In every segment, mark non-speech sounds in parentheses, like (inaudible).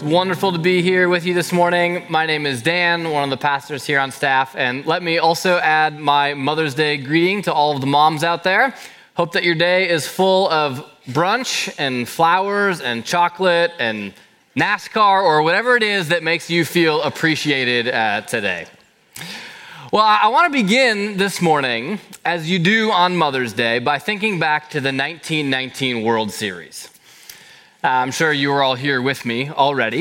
It's wonderful to be here with you this morning. My name is Dan, one of the pastors here on staff, and let me also add my Mother's Day greeting to all of the moms out there. Hope that your day is full of brunch and flowers and chocolate and NASCAR or whatever it is that makes you feel appreciated uh, today. Well, I want to begin this morning, as you do on Mother's Day, by thinking back to the 1919 World Series. Uh, I'm sure you were all here with me already.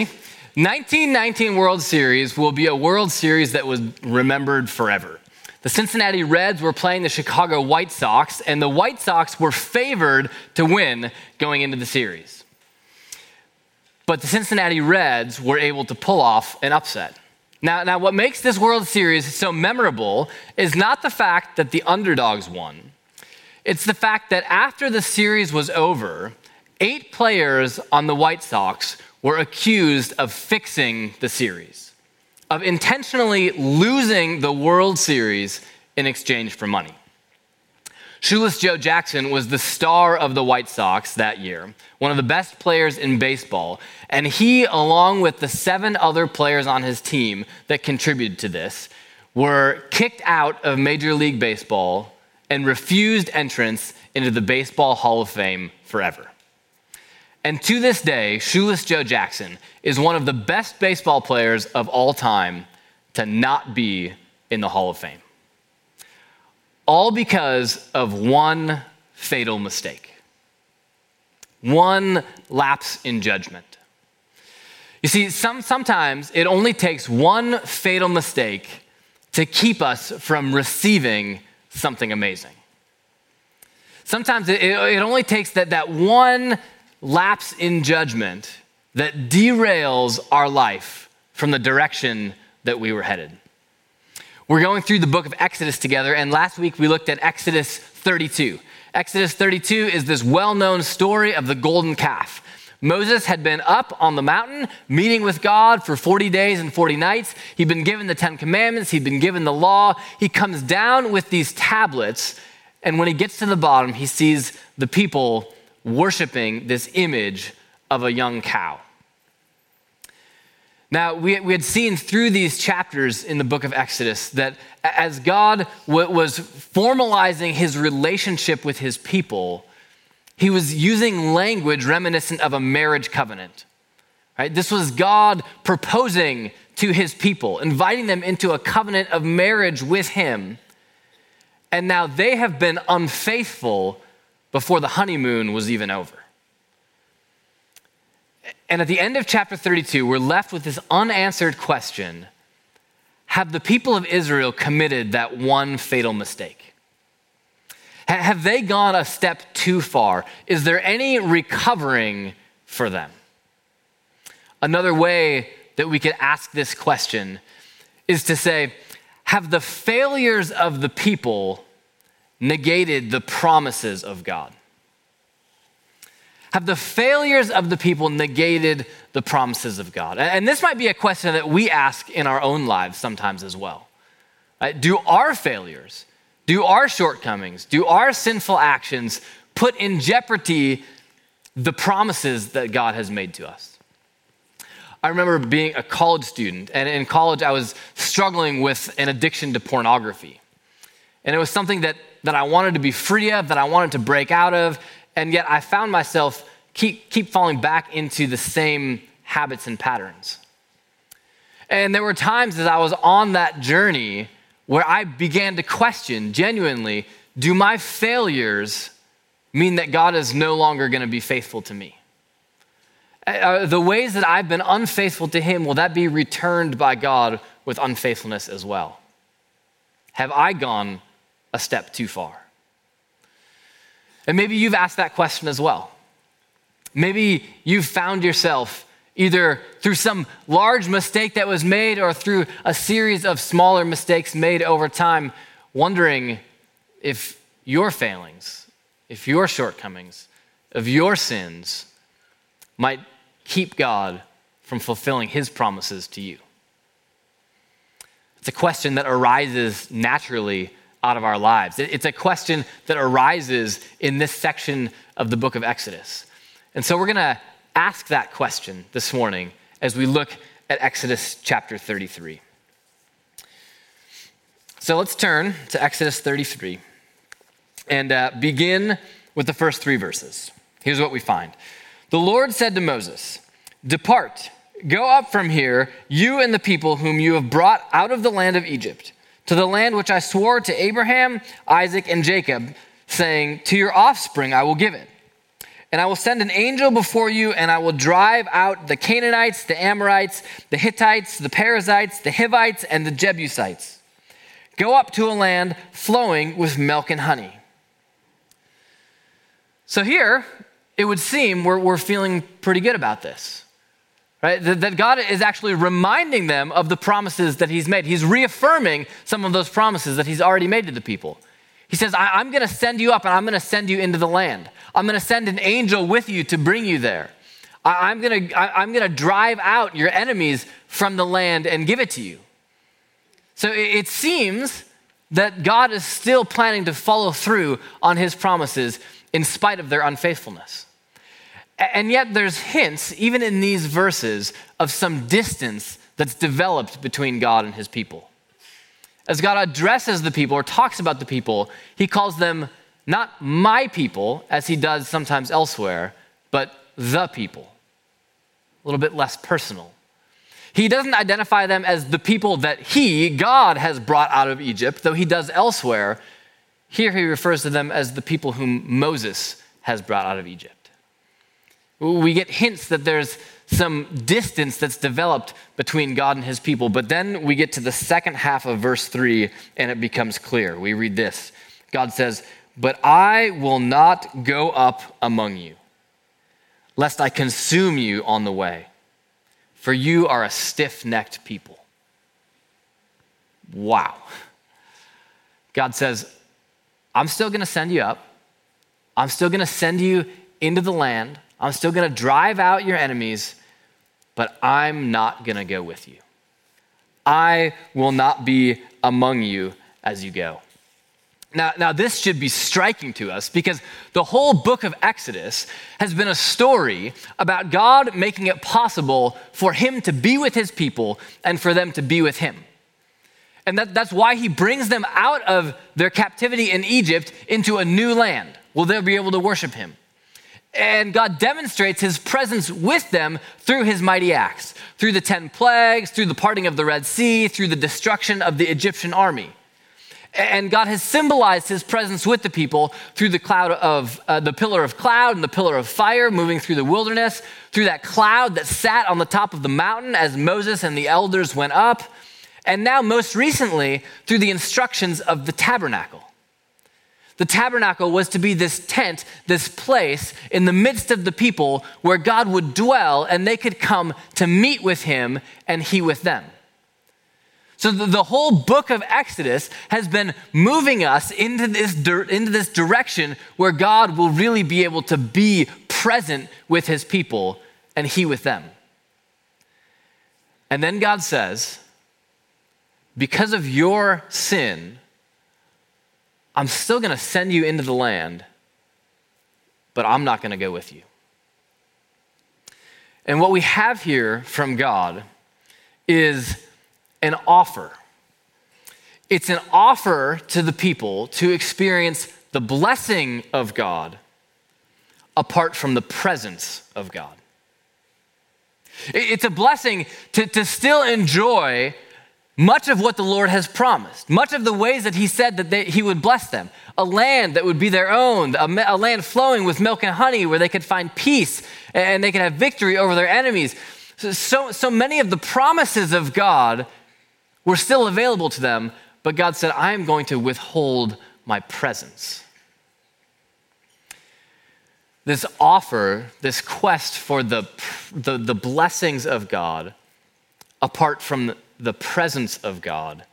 1919 World Series will be a World Series that was remembered forever. The Cincinnati Reds were playing the Chicago White Sox, and the White Sox were favored to win going into the series. But the Cincinnati Reds were able to pull off an upset. Now, now, what makes this World Series so memorable is not the fact that the underdogs won. It's the fact that after the series was over, eight players on the White Sox were accused of fixing the series, of intentionally losing the World Series in exchange for money. Shoeless Joe Jackson was the star of the White Sox that year, one of the best players in baseball. And he, along with the seven other players on his team that contributed to this, were kicked out of Major League Baseball and refused entrance into the Baseball Hall of Fame forever. And to this day, Shoeless Joe Jackson is one of the best baseball players of all time to not be in the Hall of Fame all because of one fatal mistake, one lapse in judgment. You see, some, sometimes it only takes one fatal mistake to keep us from receiving something amazing. Sometimes it, it only takes that, that one lapse in judgment that derails our life from the direction that we were headed. We're going through the book of Exodus together, and last week we looked at Exodus 32. Exodus 32 is this well known story of the golden calf. Moses had been up on the mountain meeting with God for 40 days and 40 nights. He'd been given the Ten Commandments, he'd been given the law. He comes down with these tablets, and when he gets to the bottom, he sees the people worshiping this image of a young cow. Now, we, we had seen through these chapters in the book of Exodus that as God w- was formalizing his relationship with his people, he was using language reminiscent of a marriage covenant. Right? This was God proposing to his people, inviting them into a covenant of marriage with him. And now they have been unfaithful before the honeymoon was even over. And at the end of chapter 32, we're left with this unanswered question Have the people of Israel committed that one fatal mistake? Have they gone a step too far? Is there any recovering for them? Another way that we could ask this question is to say, have the failures of the people negated the promises of God? Have the failures of the people negated the promises of God? And this might be a question that we ask in our own lives sometimes as well. Right? Do our failures, do our shortcomings, do our sinful actions put in jeopardy the promises that God has made to us? I remember being a college student, and in college I was struggling with an addiction to pornography. And it was something that, that I wanted to be free of, that I wanted to break out of, and yet I found myself keep, keep falling back into the same habits and patterns. And there were times as I was on that journey where I began to question genuinely do my failures mean that God is no longer going to be faithful to me? Uh, uh, the ways that I've been unfaithful to Him, will that be returned by God with unfaithfulness as well? Have I gone a step too far? And maybe you've asked that question as well. Maybe you've found yourself either through some large mistake that was made or through a series of smaller mistakes made over time, wondering if your failings, if your shortcomings, of your sins might keep God from fulfilling his promises to you. It's a question that arises naturally out of our lives. It's a question that arises in this section of the book of Exodus. And so we're going to ask that question this morning as we look at Exodus chapter 33. So let's turn to Exodus 33 and uh, begin with the first three verses. Here's what we find The Lord said to Moses, Depart, go up from here, you and the people whom you have brought out of the land of Egypt, to the land which I swore to Abraham, Isaac, and Jacob, saying, To your offspring I will give it. And I will send an angel before you, and I will drive out the Canaanites, the Amorites, the Hittites, the Perizzites, the Hivites, and the Jebusites. Go up to a land flowing with milk and honey. So here, it would seem we're, we're feeling pretty good about this. Right? That, God is actually reminding them of the promises that He's made. He's reaffirming some of those promises that He's already made to the people. He says, I, am going to send you up and I'm going to send you into the land. I'm going to send an angel with you to bring you there. I, I'm going to, I'm going to drive out your enemies from the land and give it to you. So it seems that God is still planning to follow through on his promises in spite of their unfaithfulness. And yet, there's hints, even in these verses, of some distance that's developed between God and his people. As God addresses the people or talks about the people, he calls them not my people, as he does sometimes elsewhere, but the people. A little bit less personal. He doesn't identify them as the people that he, God, has brought out of Egypt, though he does elsewhere. Here he refers to them as the people whom Moses has brought out of Egypt. We get hints that there's some distance that's developed between God and his people, but then we get to the second half of verse 3 and it becomes clear. We read this God says, But I will not go up among you, lest I consume you on the way for you are a stiff necked people. Wow. God says, I'm still going to send you up. I'm still going to send you into the land. I'm still going to drive out your enemies, but I'm not going to go with you. I will not be among you as you go. Now, now, this should be striking to us because the whole book of Exodus has been a story about God making it possible for Him to be with His people and for them to be with Him. And that, that's why He brings them out of their captivity in Egypt into a new land. Will they be able to worship Him? And God demonstrates His presence with them through His mighty acts, through the 10 plagues, through the parting of the Red Sea, through the destruction of the Egyptian army. And God has symbolized his presence with the people through the cloud of uh, the pillar of cloud and the pillar of fire moving through the wilderness, through that cloud that sat on the top of the mountain as Moses and the elders went up, and now most recently through the instructions of the tabernacle. The tabernacle was to be this tent, this place in the midst of the people where God would dwell and they could come to meet with him and he with them. So the, whole book of Exodus has been moving us into this, into this direction where God will really be able to be present with his people and he with them. And then God says, because of your sin, I'm still going to send you into the land, but I'm not going to go with you. And what we have here from God is an offer. It's an offer to the people to experience the blessing of God apart from the presence of God. It's a blessing to, to still enjoy much of what the Lord has promised, much of the ways that He said that they, He would bless them. A land that would be their own, a, a land flowing with milk and honey where they could find peace and they could have victory over their enemies. So, so many of the promises of God were still available to them, but God said, I am going to withhold my presence. This offer, this quest for the, the, the blessings of God, apart from the presence of God,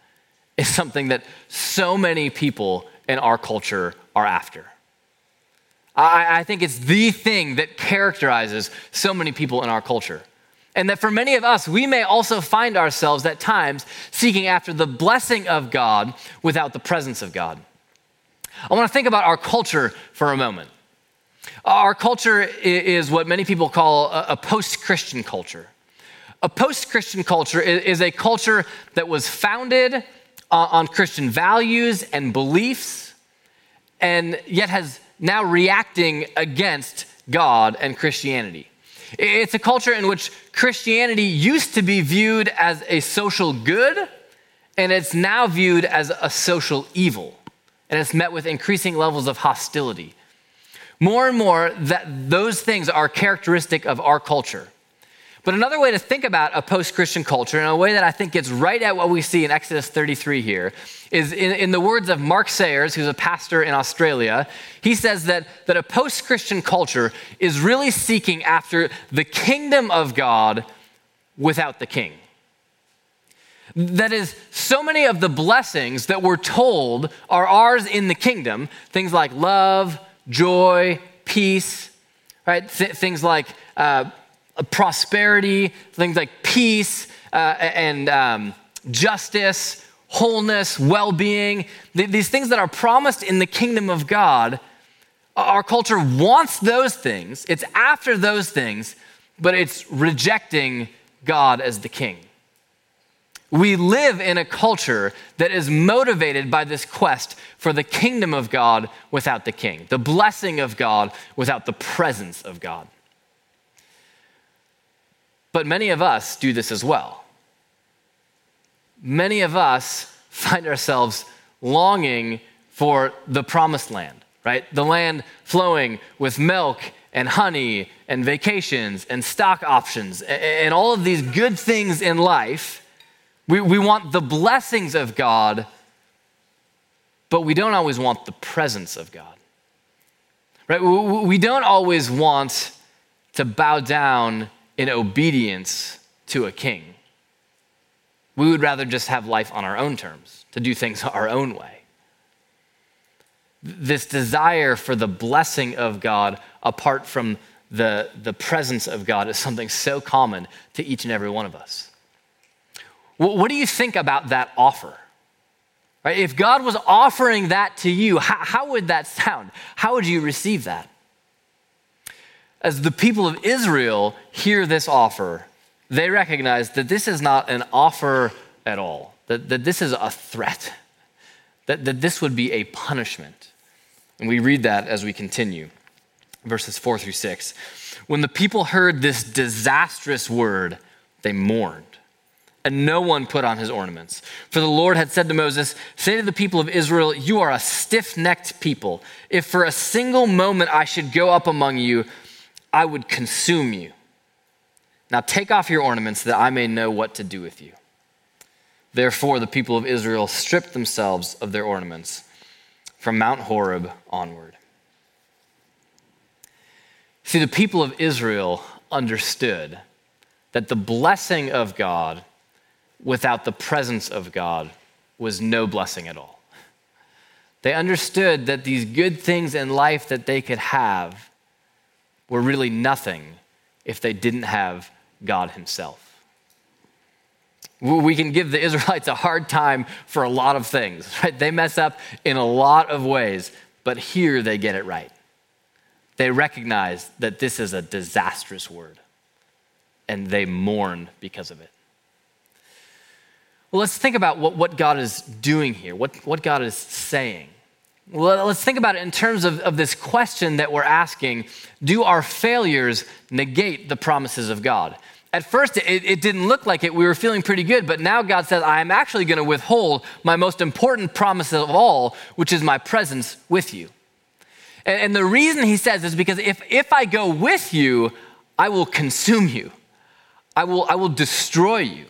is something that so many people in our culture are after. I, I think it's the thing that characterizes so many people in our culture. And that for many of us, we may also find ourselves at times seeking after the blessing of God without the presence of God. I want to think about our culture for a moment. Our culture is what many people call a post Christian culture. A post Christian culture is a culture that was founded uh, on Christian values and beliefs, and yet has now reacting against God and Christianity. It's a culture in which Christianity used to be viewed as a social good, and it's now viewed as a social evil. And it's met with increasing levels of hostility. More and more, that those things are characteristic of our culture. But another way to think about a post Christian culture, in a way that I think gets right at what we see in Exodus 33 here, is in, in, the words of Mark Sayers, who's a pastor in Australia. He says that, that a post Christian culture is really seeking after the kingdom of God without the king. That is, so many of the blessings that we're told are ours in the kingdom, things like love, joy, peace, right? Th- things like uh, prosperity, things like peace uh, and um, justice, wholeness, well being, th- these things that are promised in the kingdom of God. Our culture wants those things, it's after those things, but it's rejecting God as the king. We live in a culture that is motivated by this quest for the kingdom of God without the king, the blessing of God without the presence of God. But many of us do this as well. Many of us find ourselves longing for the promised land, right? The land flowing with milk and honey and vacations and stock options and all of these good things in life. We, we want the blessings of God, but we don't always want the presence of God. Right? We don't always want to bow down in obedience to a king. We would rather just have life on our own terms, to do things (laughs) our own way. This desire for the blessing of God apart from the, the presence of God is something so common to each and every one of us. What do you think about that offer? Right? If God was offering that to you, how, how would that sound? How would you receive that? As the people of Israel hear this offer, they recognize that this is not an offer at all, that, that this is a threat, that, that this would be a punishment. And we read that as we continue, verses four through six. When the people heard this disastrous word, they mourned. And no one put on his ornaments. For the Lord had said to Moses, Say to the people of Israel, You are a stiff necked people. If for a single moment I should go up among you, I would consume you. Now take off your ornaments that I may know what to do with you. Therefore, the people of Israel stripped themselves of their ornaments from Mount Horeb onward. See, the people of Israel understood that the blessing of God without the presence of God was no blessing at all. They understood that these good things in life that they could have were really nothing if they didn't have God Himself. We can give the Israelites a hard time for a lot of things, (laughs) right? They mess up in a lot of ways, but here they get it right. They recognize that this is a disastrous word, and they mourn because of it. Well, let's think about what, what God is doing here, what, what God is saying. Well, let's think about it in terms of, of this question that we're asking Do our failures negate the promises of God? At first, it, it didn't look like it. We were feeling pretty good, but now God says, I am actually going to withhold my most important promise of all, which is my presence with you. And, and the reason he says is because if, if I go with you, I will consume you, I will, I will destroy you.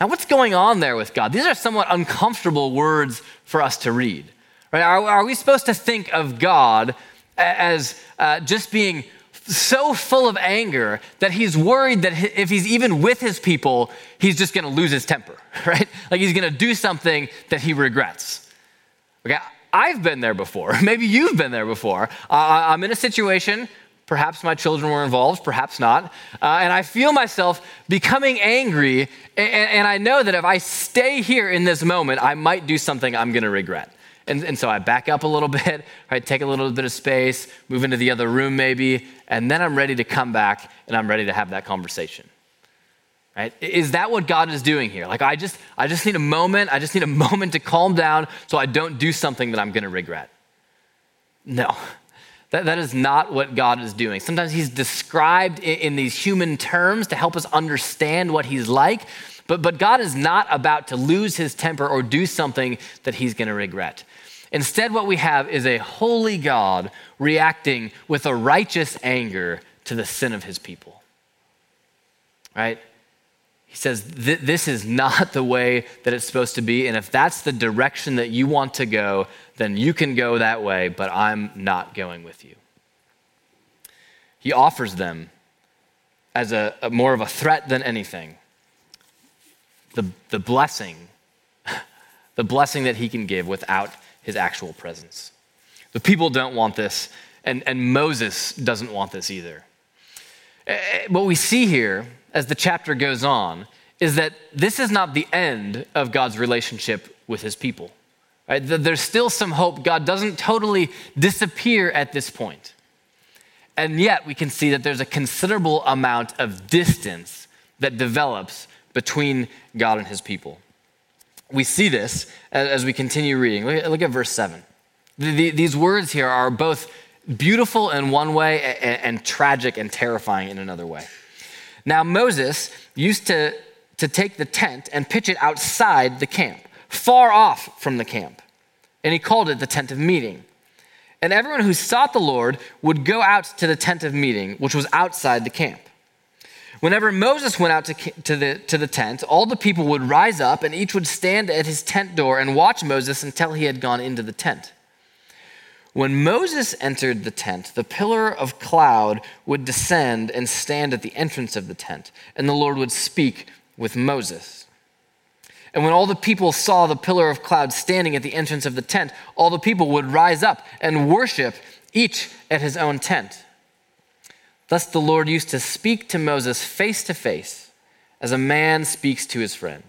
Now, what's going on there with God? These are somewhat uncomfortable words for us to read. Right? Are, are we supposed to think of God as uh, just being so full of anger that he's worried that if he's even with his people, he's just going to lose his temper, (laughs) right? Like he's going to do something that he regrets. Okay, I've been there before. (laughs) Maybe you've been there before. Uh, I'm in a situation, perhaps my children were involved, perhaps not, uh, and I feel myself becoming angry, and, and I know that if I stay here in this moment, I might do something I'm going to regret. And, and so I back up a little (laughs) bit, right? Take a little bit of space, move into the other room maybe, and then I'm ready to come back and I'm ready to have that conversation. Right? Is that what God is doing here? Like I just I just need a moment, I just need a (laughs) moment to calm down so I don't do something that I'm going to regret. No. That, that is not what God is doing. Sometimes he's described in, in these human terms to help us understand what he's like, but, but God is not about to lose his temper or do something that he's going to regret. Instead, what we have is a holy God reacting with a righteous anger to the sin of his people. Right? He says, This is not the way that it's supposed to be. And if that's the direction that you want to go, then you can go that way, but I'm not going with you. He offers them as a, a more of a threat than anything the, the blessing, (laughs) the blessing that he can give without his actual presence. The people don't want this, and, and Moses doesn't want this either. Eh, eh, what we see here as the chapter goes on is that this is not the end of God's relationship with his people. Right? There's still some hope. God doesn't totally disappear at this point. And yet, we can see that there's a considerable amount of distance that develops between God and his people. We see this as we continue reading. Look at, verse 7. The, the, these words here are both beautiful in one way and tragic and terrifying in another way. Now, Moses used to, to take the tent and pitch it outside the camp far off from the camp. And he called it the tent of meeting. And everyone who sought the Lord would go out to the tent of meeting, which was outside the camp. Whenever Moses went out to, to, the, to the tent, all the people would rise up, and each would stand at his tent door and watch Moses until he had gone into the tent. When Moses entered the tent, the pillar of cloud would descend and stand at the entrance of the tent, and the Lord would speak with Moses. And when all the people saw the pillar of cloud standing at the entrance of the tent, all the people would rise up and worship, each at his own tent. Thus the Lord used to speak to Moses face to face, as a man speaks to his friend.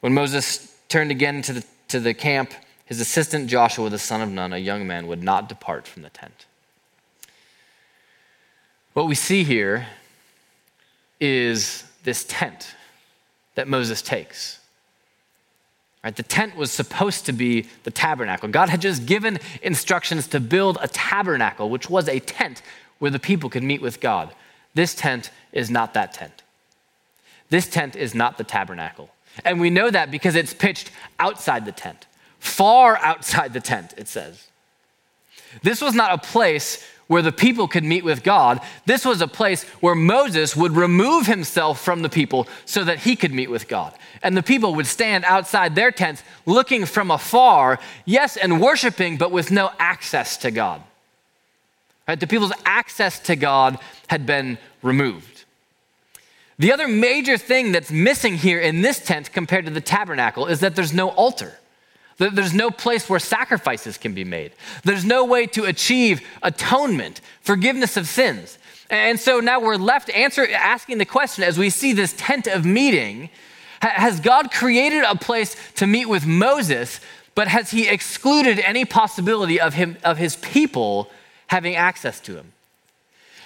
When Moses turned again to the, to the camp, his assistant Joshua, the son of Nun, a young man, would not depart from the tent. What we see here is this tent that Moses takes. Right, the tent was supposed to be the tabernacle. God had just given instructions to build a tabernacle, which was a tent where the people could meet with God. This tent is not that tent. This tent is not the tabernacle. And we know that because it's pitched outside the tent, far outside the tent, it says. This was not a place where the people could meet with God. This was a place where Moses would remove himself from the people so that he could meet with God. And the people would stand outside their tents looking from afar, yes, and worshiping, but with no access to God. Right? The people's access to God had been removed. The other major thing that's missing here in this tent compared to the tabernacle is that there's no altar. There's no place where sacrifices can be made. There's no way to achieve atonement, forgiveness of sins. And so now we're left answer, asking the question as we see this tent of meeting Has God created a place to meet with Moses, but has he excluded any possibility of, him, of his people having access to him?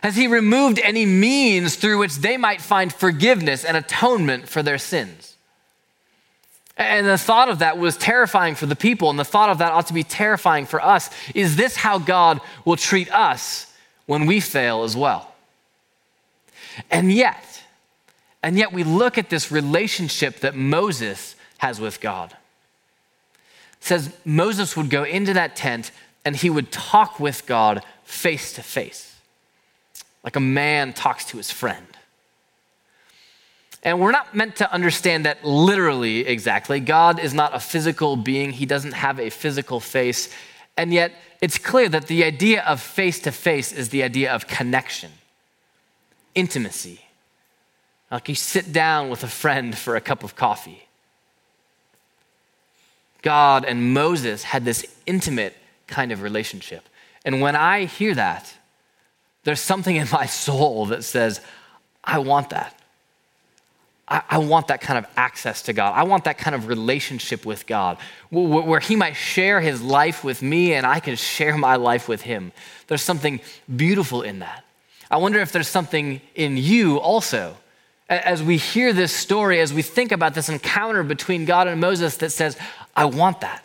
Has he removed any means through which they might find forgiveness and atonement for their sins? And the thought of that was terrifying for the people, and the thought of that ought to be terrifying for us. Is this how God will treat us when we fail as well? And yet, and yet we look at this relationship that Moses has with God. It says Moses would go into that tent and he would talk with God face to face, like a man talks to his friend. And we're not meant to understand that literally exactly. God is not a physical being, He doesn't have a physical face. And yet, it's clear that the idea of face to face is the idea of connection, intimacy. Like you sit down with a friend for a cup of coffee. God and Moses had this intimate kind of relationship. And when I hear that, there's something in my soul that says, I want that. I, I, want that kind of access to God. I want that kind of relationship with God where, where He might share His life with me and I can share my life with Him. There's something beautiful in that. I wonder if there's something in you also As we hear this story, as we think about this encounter between God and Moses that says, I want that.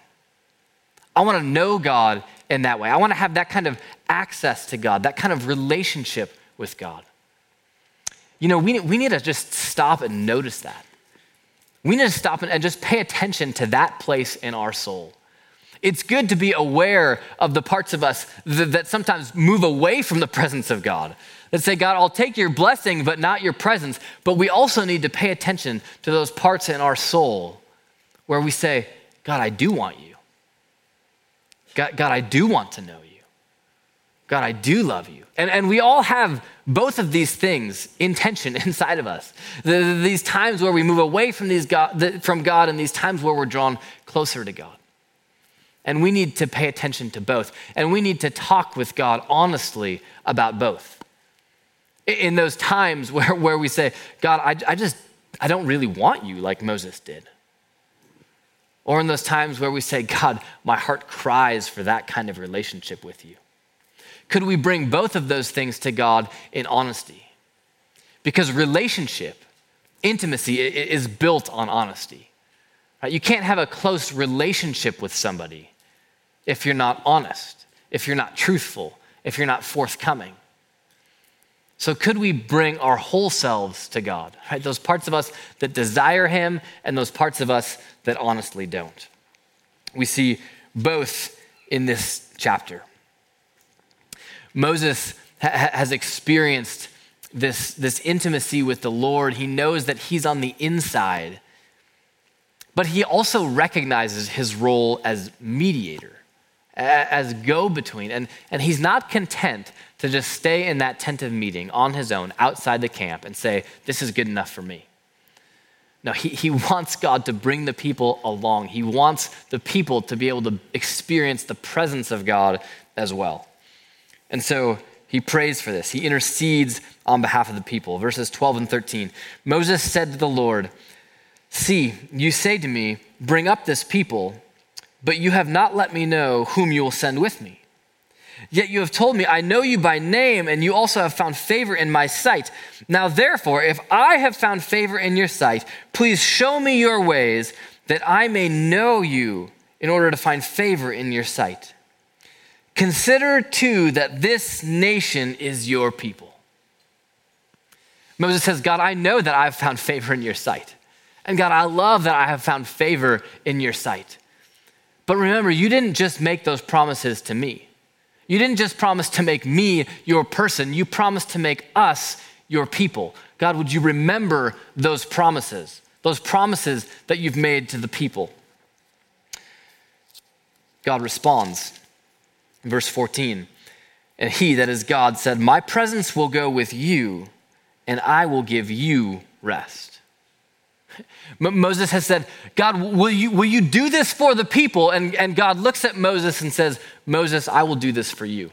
I want to know God in that way. I want to have that kind of access to God, that kind of relationship with God. You know, we, we need to just stop and notice that. We need to stop and just pay attention to that place in our soul. It's good to be aware of the parts of us that, that sometimes move away from the presence of God. That say, God, I'll take your blessing, but not your presence. But we also need to pay attention to those parts in our soul where we say, God, I do want you. God, God I do want to know you. God, I do love you. And, and we all have both of these things in tension (laughs) inside of us. The, these times where we move away from, these God, the, from God and these times where we're drawn closer to God. And we need to pay attention to both. And we need to talk with God honestly about both. In those times (laughs) where, where we say, God, I, I just, I don't really want you like Moses did. Or in those times where we say, God, my heart cries for that kind of relationship with you. Could we bring both of those things to God in honesty? Because relationship, intimacy, is built on honesty. Right? You can't have a close relationship with somebody if you're not honest, if you're not truthful, if you're not forthcoming. So, could we bring our whole selves to God? Right? Those parts of us that desire Him and those parts of us that honestly don't. We see both in this chapter. Moses ha- has experienced this, this intimacy with the Lord. He knows that he's on the inside, but he also recognizes his role as mediator, as go between. And, and he's not content to just stay in that tent of meeting on his own outside the camp and say, This is good enough for me. No, he, he wants God to bring the people along. He wants the people to be able to experience the presence of God as well. And so he prays for this. He intercedes on behalf of the people. Verses 12 and 13. Moses said to the Lord, See, you say to me, Bring up this people, but you have not let me know whom you will send with me. Yet you have told me, I know you by name, and you also have found favor in my sight. Now, therefore, if I have found favor in your sight, please show me your ways, that I may know you in order to find favor in your sight. Consider too that this nation is your people. Moses says, God, I know that I've found favor in your sight. And God, I love that I have found favor in your sight. But remember, you didn't just make those promises to me. You didn't just promise to make me your person, you promised to make us your people. God, would you remember those promises, those promises that you've made to the people? God responds verse 14. And he, that is God, said, My presence will go with you, and I will give you rest. Moses has said, God, will you, will you do this for the people? And, and God looks at Moses and says, Moses, I will do this for you.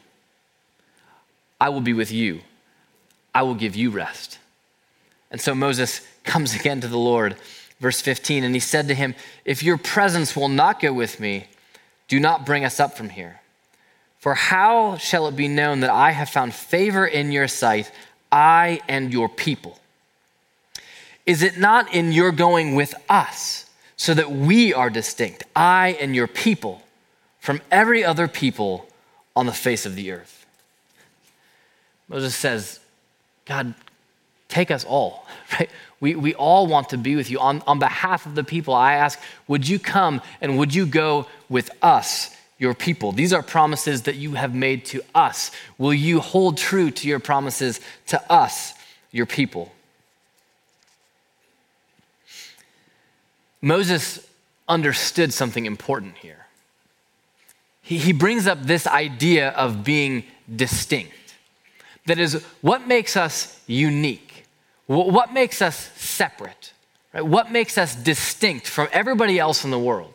I will be with you. I will give you rest. And so Moses comes (laughs) again to the Lord, verse 15, and he said to him, If your presence will not go with me, do not bring us up from here. For how shall it be known that I have found favor in your sight, I and your people? Is it not in your going with us, so that we are distinct, I and your people, from every other people on the face of the earth? Moses says, God, take us all, (laughs) right? We, we all want to be with you. On, on behalf of the people, I ask, would you come and would you go with us your people. These are promises that you have made to us. Will you hold true to your promises to us, your people? Moses understood something important here. He, he brings up this idea of being distinct. That is, what makes us unique? What makes us separate? Right? What makes us distinct from everybody else in the world?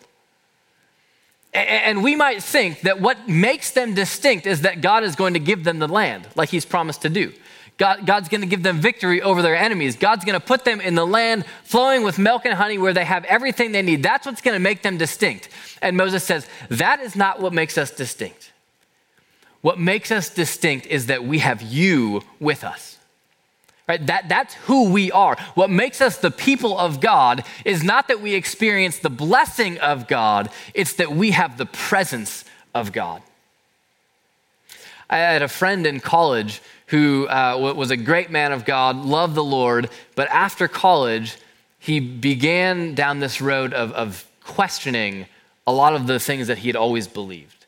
And we might think that what makes them distinct is that God is going to give them the land, like He's promised to do. God, God's going to give them victory over their enemies. God's going to put them in the land flowing with milk and honey where they have everything they need. That's what's going to make them distinct. And Moses says, that is not what makes us distinct. What makes us distinct is that we have you with us. Right? That, that's who we are. What makes us the people of God is not that we experience the blessing of God, it's that we have the presence of God. I had a friend in college who uh, was a great man of God, loved the Lord, but after college, he began down this road of, of questioning a lot of the things that he had always believed,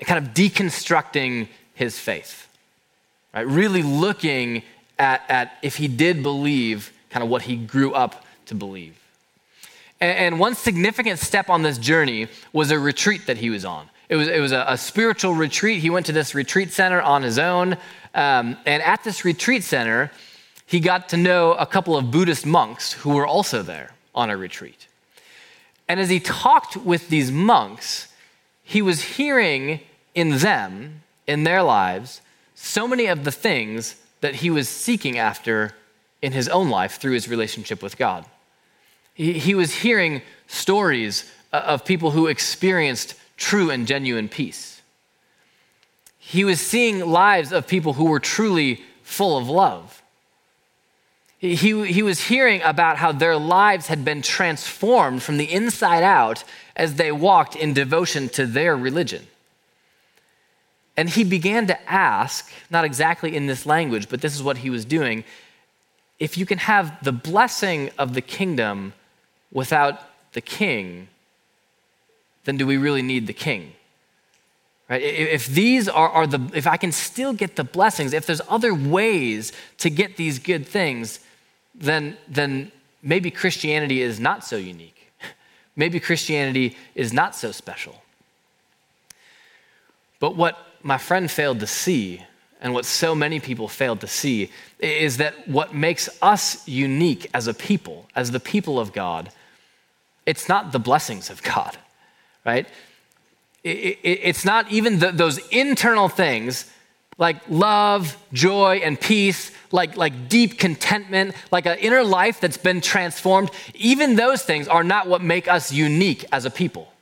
kind of deconstructing his faith, right? Really looking at, at if he did believe kind of what he grew up to believe. And, and one significant step on this journey was a retreat that he was on. It was, it was a, a spiritual retreat. He went to this retreat center on his own. Um, and at this retreat center, he got to know a couple of Buddhist monks who were also there on a retreat. And as he talked with these monks, he was hearing in them, in their lives, so many of the things that he was seeking after in his own life through his relationship with God. He, he was hearing stories of people who experienced true and genuine peace. He was seeing lives of people who were truly full of love. He, he was hearing about how their lives had been transformed from the inside out as they walked in devotion to their religion. And he began to ask, not exactly in this language, but this is what he was doing if you can have the blessing of the kingdom without the king, then do we really need the king? Right? If these are, are the, if I can still get the blessings, if there's other ways to get these good things, then, then maybe Christianity is not so unique. (laughs) Maybe Christianity is not so special. But what my friend failed to see, and what so many people failed to see, is that what makes us unique as a people, as the people of God, it's not the blessings of God, right? It's not even the, those internal things like love, joy, and peace, like, like deep contentment, like an inner life that's been transformed, even those things are not what make us unique as a people.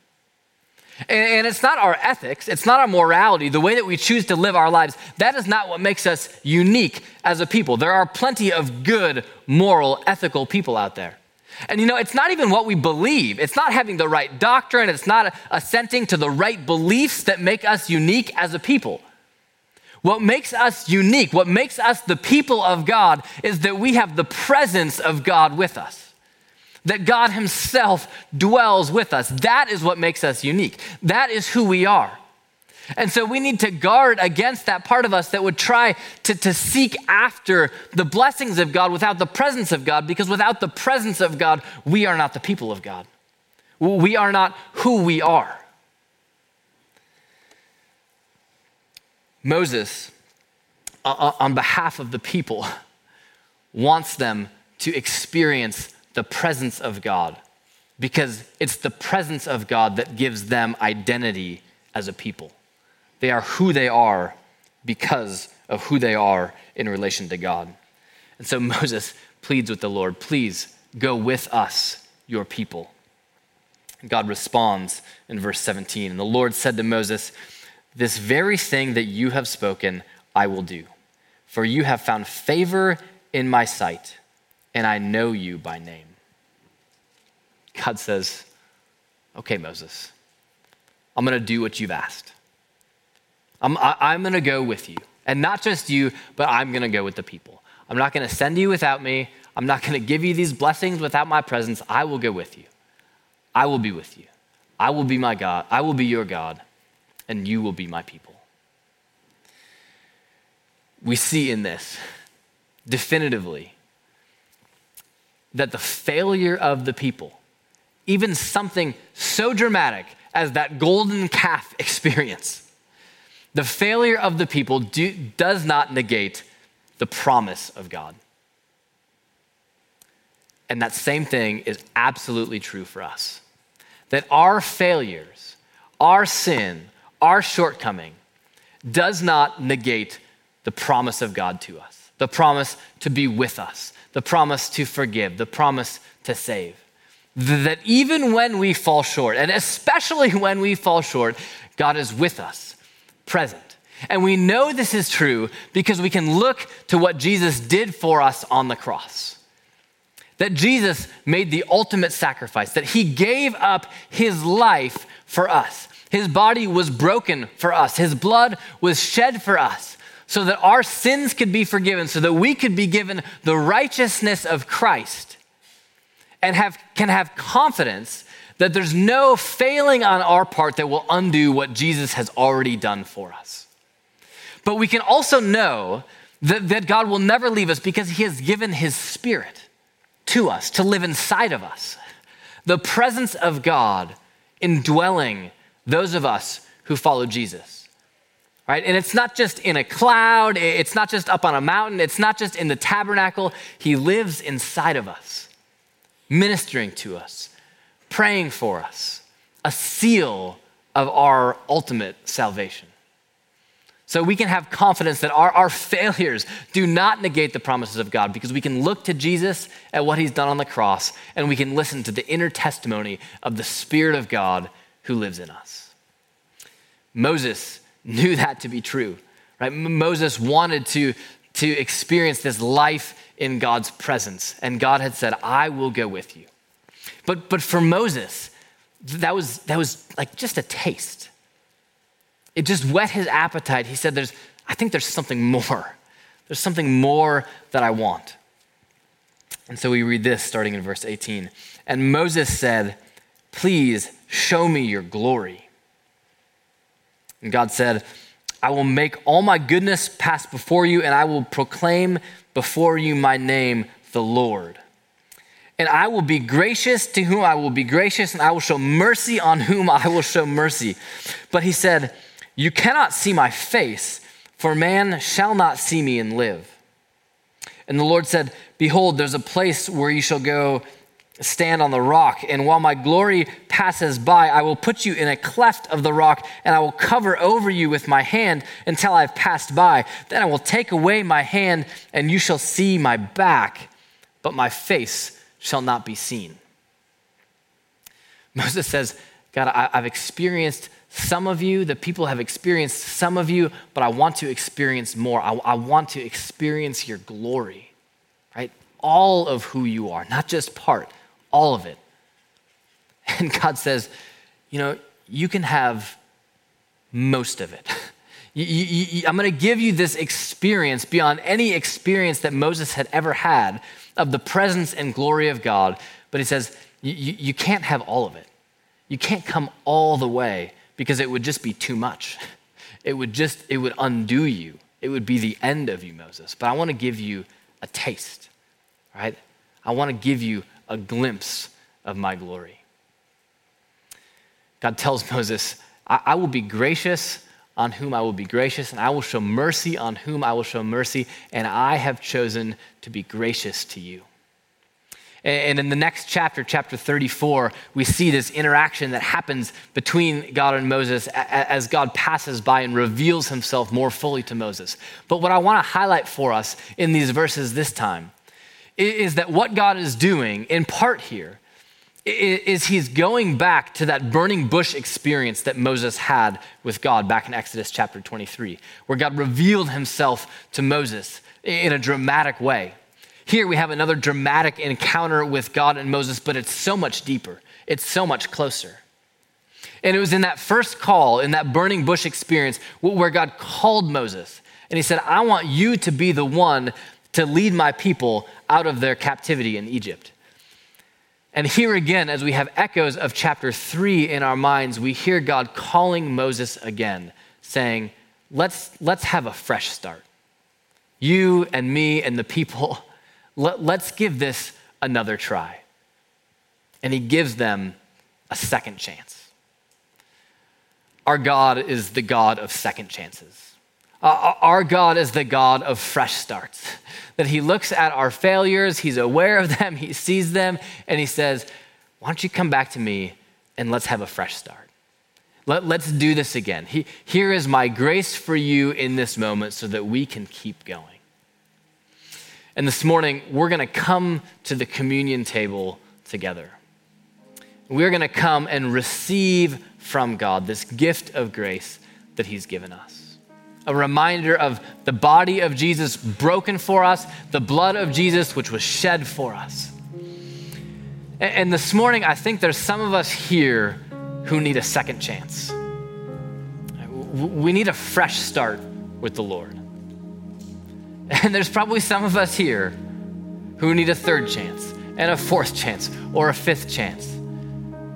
And, it's not our ethics, it's not our morality, the way that we choose to live our lives. That is not what makes us unique as a people. There are plenty of good, moral, ethical people out there. And you know, it's not even what we believe. It's not having the right doctrine. It's not assenting to the right beliefs that make us unique as a people. What makes us unique, what makes us the people of God, is that we have the presence of God with us. That God Himself dwells with us. That is what makes us unique. That is who we are. And so we need to guard against that part of us that would try to, to seek after the blessings of God without the presence of God, because without the presence of God, we are not the people of God. We are not who we are. Moses, uh, uh, on behalf of the people, wants them to experience the presence of God because it's the presence of God that gives them identity as a people. They are who they are because of who they are in relation to God. And so (laughs) Moses pleads with the Lord, please go with us, your people. God responds in verse 17. And the Lord said to Moses, this very thing that you have spoken, I will do. For you have found favor in my sight, and I know you by name. God says, Okay, Moses, I'm going to do what you've asked. I'm, I, am going to go with you. And not just you, but I'm going to go with the people. I'm not going to send you without me. I'm not going to give you these blessings without my presence. I will go with you. I will be with you. I will be my God. I will be your God and you will be my people. We see in this definitively that the failure of the people, even something so dramatic as that golden calf (laughs) experience, the failure of the people do, does not negate the promise of God. And that same thing is absolutely true for us. That our failures, our sin, our shortcoming does not negate the promise of God to us, the promise to be with us, the promise to forgive, the promise to save. That even when we fall short, and especially when we fall short, God is with us, present. And we know this is true because we can look to what Jesus did for us on the cross. That Jesus made the ultimate sacrifice, that he gave up his life for us. His body was broken for us, his blood was shed for us, so that our sins could be forgiven, so that we could be given the righteousness of Christ and have, can have confidence that there's no failing on our part that will undo what Jesus has already done for us. But we can also know that, that God will never leave us because He has given His Spirit to us to live inside of us. The presence of God indwelling those of us who follow Jesus. Right? And it's not just in a cloud, it's not just up on a mountain, it's not just in the tabernacle. He lives inside of us, ministering to us, praying for us, a seal of our ultimate salvation. So we can have confidence that our, our failures do not negate the promises of God because we can look to Jesus at what he's done on the cross and we can listen to the inner testimony of the Spirit of God who lives in us. Moses knew (laughs) that to be true, right? Moses wanted to, to experience this life in God's presence, and God had said, I will go with you. But, but for Moses, that was, that was like just a taste. It just whet his appetite. He said, There's, I think there's something more. There's something more that I want. And so we read this starting in verse 18. And Moses said, Please show me your glory. And God said, I will make all my goodness pass before you, and I will proclaim before you my name, the Lord. And I will be gracious to whom I will be gracious, and I will show mercy on whom I will show mercy. But he said, You cannot see my face, for man shall not see me and live. And the Lord said, Behold, there's a place where you shall go stand on the rock. And while my glory passes by, I will put you in a cleft of the rock, and I will cover over you with my hand until I've passed by. Then I will take away my hand, and you shall see my back, but my face shall not be seen. (laughs) Moses says, God, I, have experienced some of you, the people have experienced some of you, but I want to experience more. I, I want to experience your glory, right? All of who you are, not just part, all of it. (laughs) And God says, you know, you can have most of it. You, you, you, I'm going to give you this experience beyond any experience that Moses had ever had of the presence and glory of God. But he says, you can't have all of it. You can't come all the way because it would just be too much. It would just, it would undo you. It would be the end of you, Moses. But I want to give you a taste, right? I want to give you a glimpse of my glory. God tells Moses, I, I will be gracious on whom I will be gracious, and I will show mercy on whom I will show mercy, and I have chosen to be gracious to you. And in the next chapter, chapter 34, we see this interaction that happens between God and Moses as God passes by and reveals himself more fully to Moses. But what I want to highlight for us in these verses this time is that what God is doing, in part here, is he's going back to that burning bush experience that Moses had with God back in Exodus chapter 23, where God revealed himself to Moses in a dramatic way. Here we have another dramatic encounter with God and Moses, but it's so much deeper, it's so much closer. And it was in that first call, in that burning bush experience, where God called Moses. And he said, I want you to be the one to lead my people out of their captivity in Egypt. And here again, as we have echoes of chapter three in our minds, we hear God calling Moses again, saying, Let's, let's have a fresh start. You and me and the people, (laughs) let, let's give this another try. And he gives them a second chance. Our God is the God of second chances. Uh, our God is the God of fresh starts. That He looks at our failures, He's aware of (laughs) them, He sees them, and He says, Why don't you come back to me and let's have a fresh start? Let, us do this again. He, here is my grace for you in this moment so that we can keep going. And this morning, we're going to come to the communion table together. We're going to come and receive from God this gift of grace that He's given us a reminder of the body of Jesus broken for us, the blood of Jesus which was shed for us. And this morning, I think there's some of us here who need a second chance. We need a fresh start with the Lord. (laughs) And there's probably some of us here who need a third chance, and a fourth chance, or a fifth chance.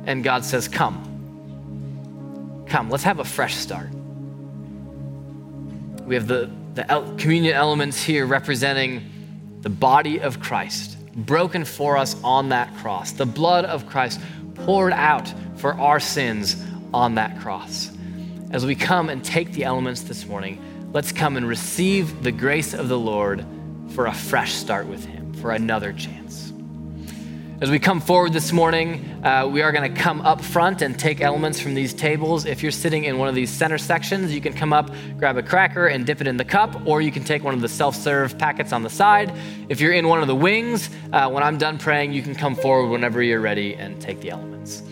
And God says, Come. Come, let's have a fresh start. We have the, the communion elements here representing the body of Christ, broken for us on that cross, the blood of Christ poured out for our sins on that cross. As we come and take the elements this morning, let's come and receive the grace of the Lord for a fresh start with Him, for another chance. As we come forward this morning, uh, we are going to come up front and take elements from these tables. If you're sitting in one of these center sections, you can come up, grab a cracker, and dip it in the cup, or you can take one of the self serve packets on the side. If you're in one of the wings, uh, when I'm done praying, you can come forward whenever you're ready and take the elements.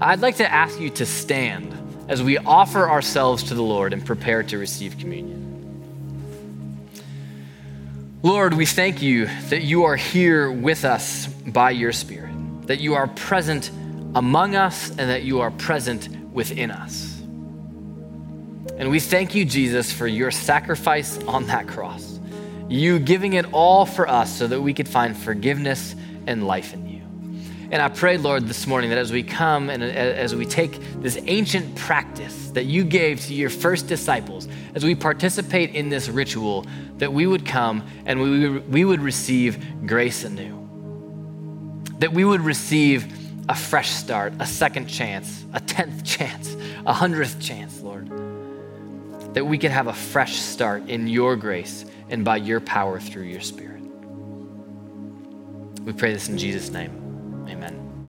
I'd like to ask you to stand as we offer ourselves to the Lord and prepare to receive communion. Lord, we thank you that you are here with us by your Spirit, that you are present among us, and that you are present within us. And we thank you, Jesus, for your sacrifice on that cross, you giving it all for us so that we could find forgiveness and life in you. And I pray, Lord, this morning that as we come and as we take this ancient practice that you gave to your first disciples, as we participate in this ritual, that we would come and we, we would receive grace anew. That we would receive a fresh start, a second chance, a tenth (laughs) chance, a hundredth chance, Lord. That we can have a fresh start in your grace and by your power through your Spirit. We pray this in Jesus' name. Amen.